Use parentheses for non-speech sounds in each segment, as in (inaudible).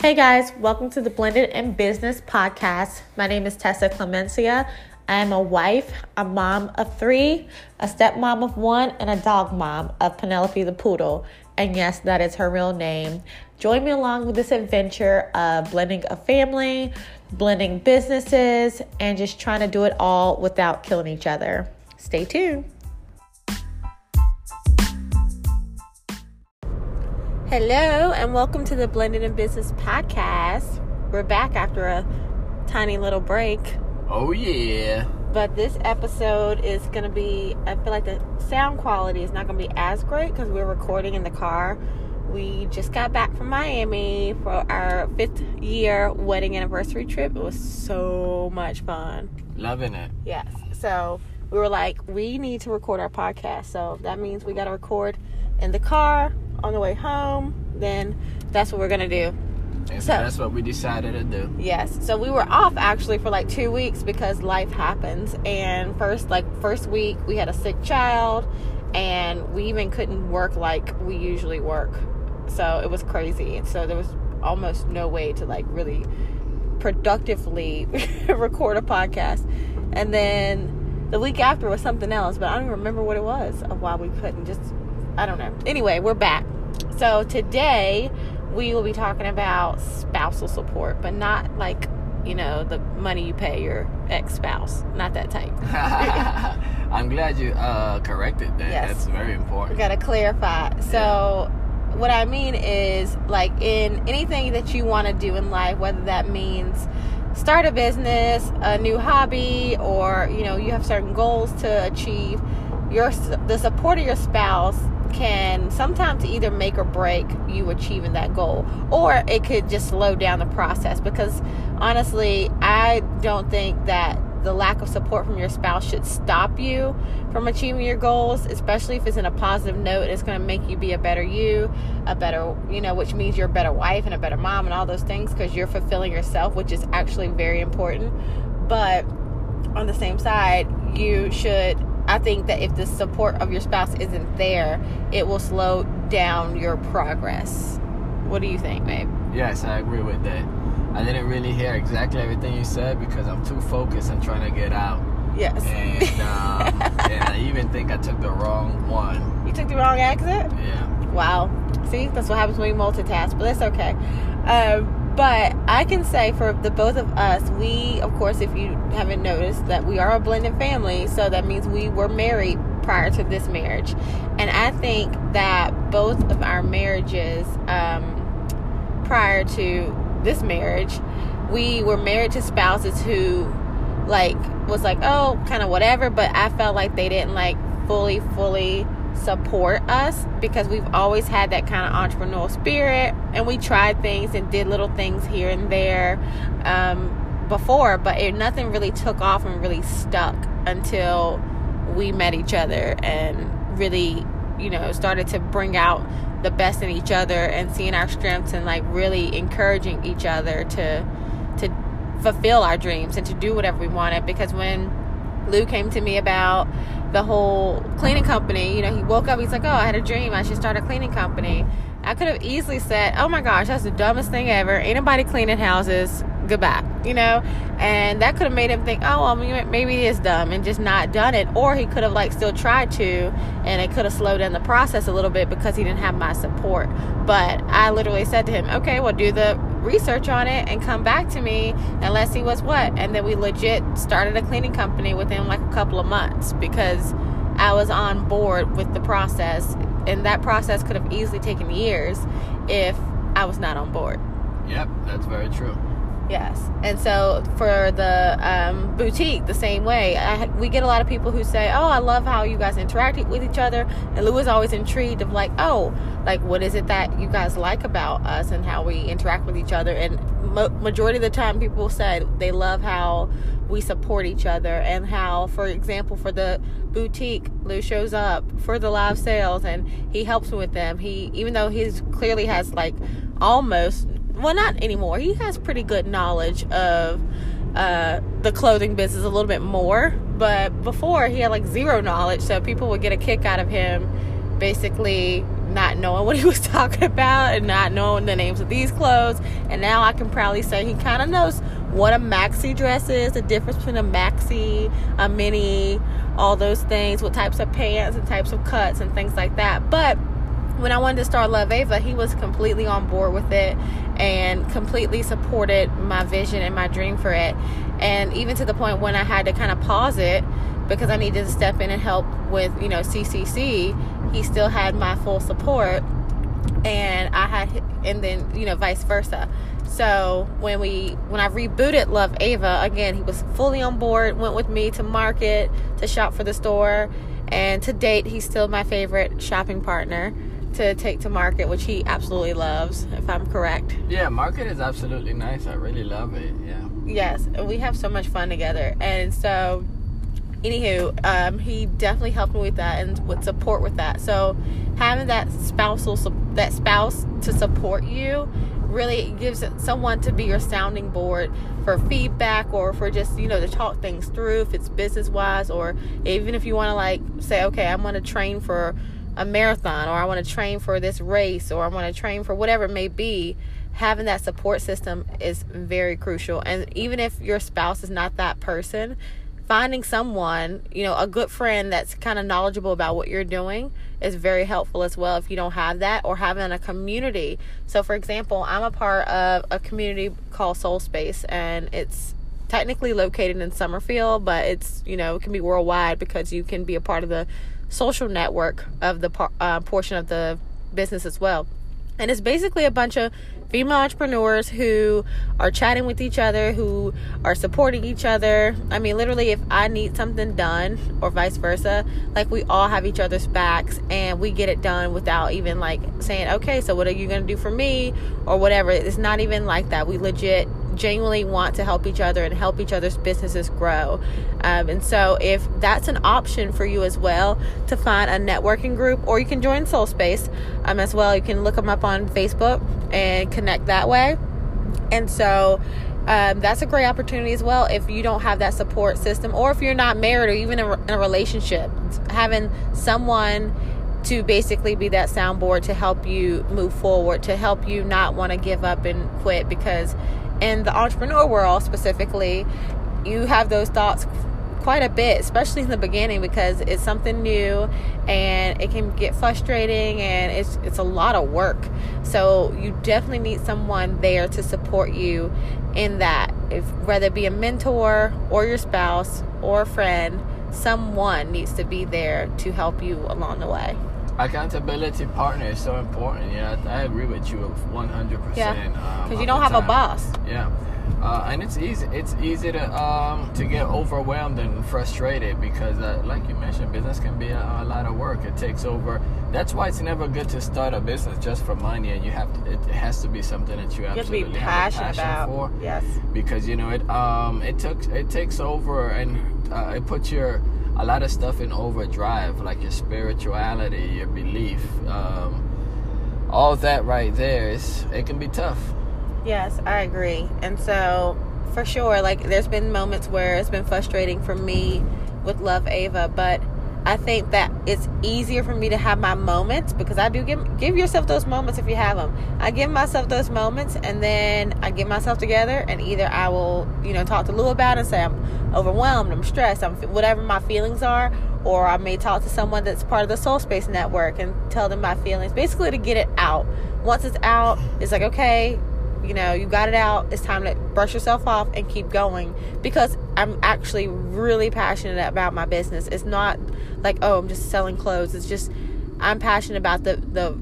Hey guys, welcome to the Blended in Business podcast. My name is Tessa Clemencia. I am a wife, a mom of three, a stepmom of one, and a dog mom of Penelope the Poodle. And yes, that is her real name. Join me along with this adventure of blending a family, blending businesses, and just trying to do it all without killing each other. Stay tuned. Hello, and welcome to the Blended in Business podcast. We're back after a tiny little break, Oh yeah. but this episode is going to be, I feel like the sound quality is not going to be as great because we're recording in the car. We just got back from Miami for our fifth year wedding anniversary trip. It was so much fun. Loving it. Yes. So we were like, we need to record our podcast. So that means we got to record in the car on the way home. Then that's what we're to do. And So- so that's what we decided to do. Yes. So we were off actually for like two weeks because life happens. And first, like, first week, we had a sick child and we even couldn't work like we usually work. So it was crazy. So there was almost no way to like really productively (laughs) record a podcast. And then the week after was something else, but I don't even remember what it was of why we couldn't just, I don't know. Anyway, we're back. So today we will be talking about spousal support, but not like, you know, the money you pay your ex spouse, not that type. (laughs) I'm glad you uh, corrected that. Yes. That's very important. We important. gotta clarify. So, what I mean is, like, in anything that you want to do in life, whether that means start a business, a new hobby, or you know, you have certain goals to achieve, your the support of your spouse can sometimes either make or break you achieving that goal, or it could just slow down the process. Because honestly, I don't think that the lack of support from your spouse should stop you from achieving your goals, especially if it's in a positive note. It's going to make you be a better you, a better, you know, which means you're a better wife and a better mom and all those things because you're fulfilling yourself, which is actually very important. But on the same side, you should, I think that if the support of your spouse isn't there, it will slow down your progress. What do you think, babe? Yes, I agree with that. I didn't really hear exactly everything you said because I'm too focused on trying to get out. Yes. And, um, (laughs) and I even think I took the wrong one. you took the wrong exit? Yeah. Wow. See, that's what happens when you multitask, but that's okay. Um, but I can say for the both of us, we, of course, if you haven't noticed, that we are a blended family. So that means we were married prior to this marriage. And I think that both of our marriages, um, prior to this marriage, we were married to spouses who, like, was like, oh, kind of whatever. But I felt like they didn't, like, fully, fully support us because we've always had that kind of entrepreneurial spirit and we tried things and did little things here and there um, before but it, nothing really took off and really stuck until we met each other and really you know started to bring out the best in each other and seeing our strengths and like really encouraging each other to to fulfill our dreams and to do whatever we wanted because when Lou came to me about the whole cleaning company. You know, he woke up, he's like, Oh, I had a dream. I should start a cleaning company. I could have easily said, Oh my gosh, that's the dumbest thing ever. Ain't nobody cleaning houses. Goodbye. You know? And that could have made him think, Oh, well, maybe is dumb and just not done it. Or he could have, like, still tried to and it could have slowed down the process a little bit because he didn't have my support. But I literally said to him, Okay, well, do the research on it and come back to me and let's see what's what. And then we legit started a cleaning company within like a couple of months because I was on board with the process. And that process could have easily taken years if I was not on board. Yep, that's very true. Yes. And so for the um, boutique, the same way. I, we get a lot of people who say, "Oh, I love how you guys interact with each other." And Lou is always intrigued of like, "Oh, like what is it that you guys like about us and how we interact with each other?" And mo- majority of the time, people said they love how we support each other and how, for example, for the boutique, Lou shows up for the live sales and he helps with them. He, even though he's clearly has like almost well not anymore he has pretty good knowledge of uh, the clothing business a little bit more but before he had like zero knowledge so people would get a kick out of him basically not knowing what he was (laughs) talking about and not knowing the names of these clothes. And now I can proudly say he kind of knows what a maxi dress is, the difference between a maxi, a mini, all those things, what types of pants and types of cuts and things like that. But when I wanted to start Love Ava, he was completely on board with it and completely supported my vision and my dream for it. And even to the point when I had to kind of pause it because I needed to step in and help with, you know, CCC, he still had my full support. And I had, and then, you know, vice versa. So when we, when I rebooted Love Ava, again, he was fully on board, went with me to market, to shop for the store. And to date, he's still my favorite shopping partner to take to market, which he absolutely loves, if I'm correct. Yeah, market is absolutely nice. I really love it. Yeah. Yes, and we have so much fun together. And so, anywho, um, he definitely helped me with that and with support with that. So, having that spousal that spouse to support you really gives someone to be your sounding board for feedback or for just you know to talk things through if it's business wise or even if you want to like say okay i'm going to train for a marathon or I want to train for this race or I want to train for whatever it may be, having that support system is very crucial. And even if your spouse is not that person, finding someone, you know, a good friend that's kind of knowledgeable about what you're doing is very helpful as well if you don't have that or having a community. So for example, I'm a part of a community called Soul Space and it's technically located in Summerfield, but it's, you know, it can be worldwide because you can be a part of the social network of the uh, portion of the business as well. And it's basically a bunch of female entrepreneurs who are chatting with each other, who are supporting each other. I mean, literally, if I need something done or vice versa, like we all have each other's backs and we get it done without even like saying, okay, so what are you going to do for me or whatever. It's not even like that. We legit genuinely want to help each other and help each other's businesses grow. Um, and so, if that's an option for you as well, to find a networking group, or you can join Soul Space um, as well. You can look them up on Facebook and connect that way. And so, um, that's a great opportunity as well if you don't have that support system, or if you're not married or even in a relationship. Having someone to basically be that soundboard to help you move forward, to help you not want to give up and quit because in the entrepreneur world specifically, you have those thoughts quite a bit, especially in the beginning because it's something new and it can get frustrating and it's it's a lot of work. So you definitely need someone there to support you in that. If whether it be a mentor or your spouse or a friend, someone needs to be there to help you along the way accountability partner is so important. Yeah, I, agree with you 100%. Yeah, because um, you don't have time. a boss. Yeah. Uh, and it's easy. It's easy to um, to get overwhelmed and frustrated because, uh, like you mentioned, business can be a, a, lot of work. It takes over. That's why it's never good to start a business just for money, and you have to. It has to be something that you, you absolutely have, to be passionate passion about. for. Yes. Because you know it. Um, it took. It takes over, and uh, it puts your a lot of stuff in overdrive, like your spirituality, your belief, um, all that right there. It's, it can be tough. Yes, I agree. And so, for sure, like there's been moments where it's been frustrating for me with Love Ava, but I think that it's easier for me to have my moments because I do give give yourself those moments if you have them. I give myself those moments and then I get myself together and either I will, you know, talk to Lou about it and say I'm overwhelmed, I'm stressed, I'm whatever my feelings are, or I may talk to someone that's part of the Soul Space network and tell them my feelings, basically to get it out. Once it's out, it's like okay, you know, you got it out. It's time to brush yourself off and keep going because I'm actually really passionate about my business. It's not like, oh, I'm just selling clothes. It's just I'm passionate about the the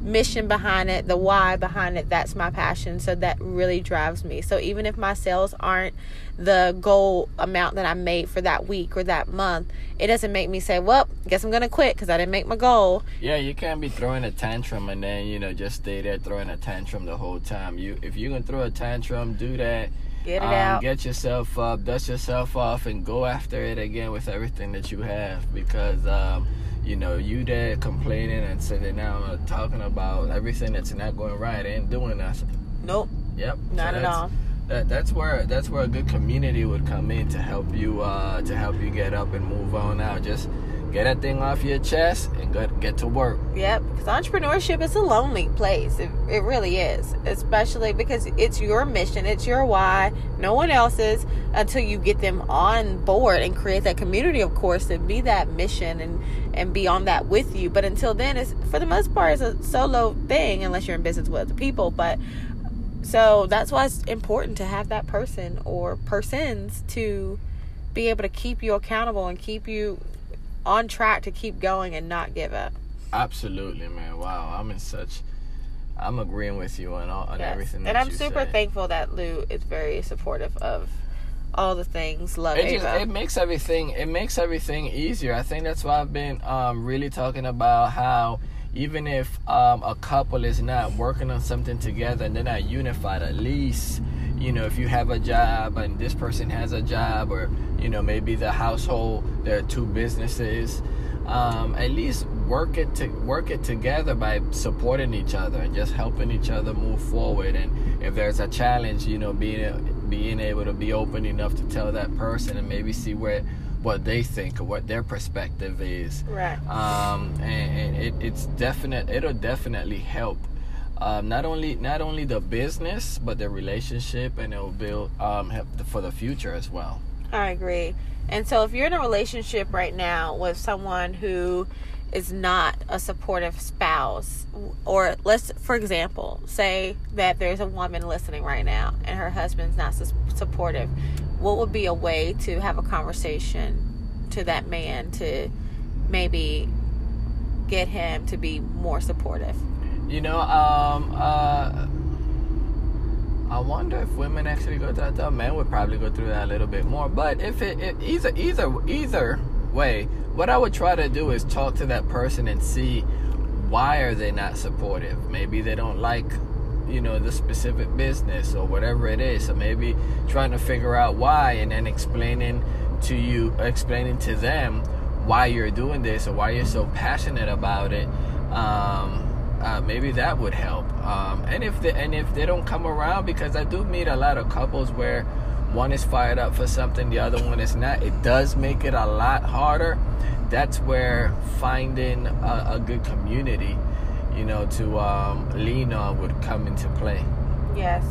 mission behind it, the why behind it. That's my passion. So that really drives me. So even if my sales aren't the goal amount that I made for that week or that month, it doesn't make me say, "Well, guess I'm gonna quit because I didn't make my goal." Yeah, you can't be throwing a tantrum and then you know just stay there throwing a tantrum the whole time. You if you can throw a tantrum, do that. Get it um, out. Get yourself up, dust yourself off, and go after it again with everything that you have because. Um, you know, you there complaining and sitting down talking about everything that's not going right ain't doing nothing. Nope. Yep. Not so at all. That, that's where that's where a good community would come in to help you uh, to help you get up and move on out. Just get that thing off your chest and go, get to work. Yep, because entrepreneurship is a lonely place. It, it really is, especially because it's your mission, it's your why, no one else's until you get them on board and create that community, of course, and be that mission and and be on that with you. But until then, it's for the most part, it's a solo thing unless you're in business with other people. But so that's why it's important to have that person or persons to be able to keep you accountable and keep you on track to keep going and not give up. Absolutely, man. Wow, I'm in such. I'm agreeing with you on all on Yes. everything. And I'm super said. thankful that Lou is very supportive of all the things. Love It just it makes everything it makes everything easier. I think that's why I've been um, really talking about how even if um, a couple is not working on something together and they're not unified, at least you know if you have a job and this person has a job, or you know maybe the household there are two businesses. Um, at least work it to work it together by supporting each other and just helping each other move forward. And if there's a challenge, you know, being being able to be open enough to tell that person and maybe see where what they think or what their perspective is. right. Um, and, and it, it's definite. It'll definitely help. Um, not only not only the business but the relationship, and it'll build um, for the future as well. I agree. And so if you're in a relationship right now with someone who is not a supportive spouse or let's for example say that there's a woman listening right now and her husband's not su- supportive what would be a way to have a conversation to that man to maybe get him to be more supportive You know, um, uh, I wonder if women actually go through that. Men would probably go through that a little bit more. But if it, it either either either way, what I would try to do is talk to that person and see why are they not supportive. Maybe they don't like you know the specific business or whatever it is. So maybe trying to figure out why and then explaining to you, explaining to them why you're doing this or why you're so passionate about it. Um, uh, maybe that would help. Um, and if they, and if they don't come around, because I do meet a lot of couples where one is fired up for something, the other one is not. It does make it a lot harder. That's where finding a, a good community, you know, to um, lean on would come into play. yes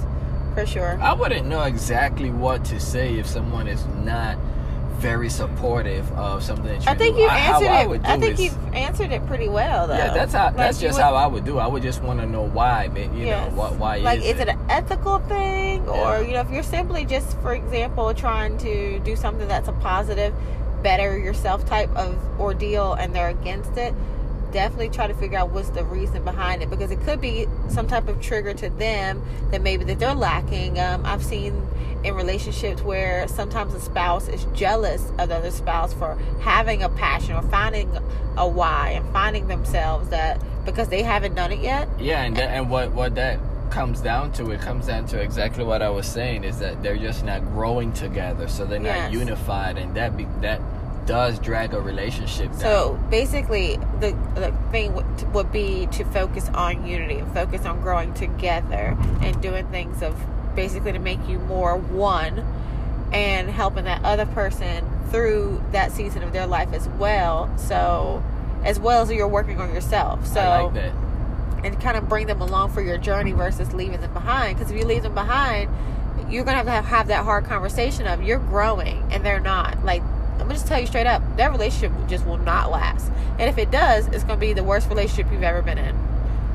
for sure I wouldn't know exactly what to say if someone is not very supportive of something that you I think do. you I- answered I it. would I think is- you've answered it pretty well, though. yeah, that's how. Like, that's just would- how I would do. I would just want to know why, but you Yes. know, what, why like is, is it an ethical thing or Yeah. you know if you're simply just for example trying to do something that's a positive better yourself type of ordeal and they're against it definitely try to figure out what's the reason behind it because it could be some type of trigger to them that maybe that they're lacking um, i've seen in relationships where sometimes a spouse is jealous of the other spouse for having a passion or finding a why and finding themselves that because they haven't done it yet Yeah, and that, and what what that comes down to, it comes down to exactly what I was saying is that they're just not growing together, so they're not Yes. unified, and that be, that does drag a relationship down. So basically, the the thing would, would be to focus on unity and focus on growing together and doing things of basically to make you more one and helping that other person through that season of their life as well. So as well as you're working on yourself. So like that. and kind of bring them along for your journey versus leaving them behind. Because if you leave them behind, you're gonna have to have, have that hard conversation of you're growing and they're not. Like gonna just tell you straight up, that relationship just will not last. And if it does, it's gonna be the worst relationship you've ever been in.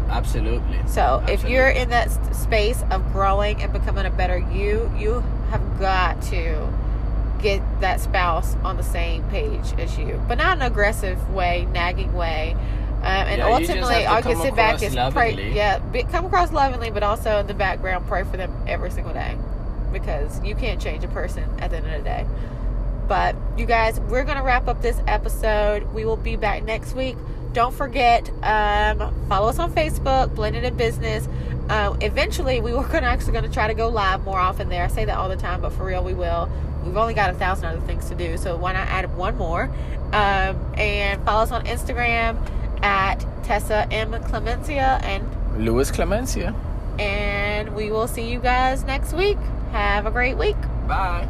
Absolutely. So if you're in that space of growing and becoming a better you, you have got to get that spouse on the same page as you, but not in an aggressive way, nagging way. Um, and Yeah, you ultimately, I can sit back and pray. Yeah, be, come across lovingly, but also in the background, pray for them every single day because you can't change a person at the end of the day. But you guys, we're gonna wrap up this episode. We will be back next week. Don't forget, um, follow us on Facebook, Blended in Business. Uh, eventually, we were gonna actually gonna try to go live more often there. I say that all the time, but for real, we will. We've only got a thousand other things to do, so why not add one more? Um, and follow us on Instagram at Tessa M Clemencia, and Louis Clemencia. and we will see you guys next week. Have a great week. Bye.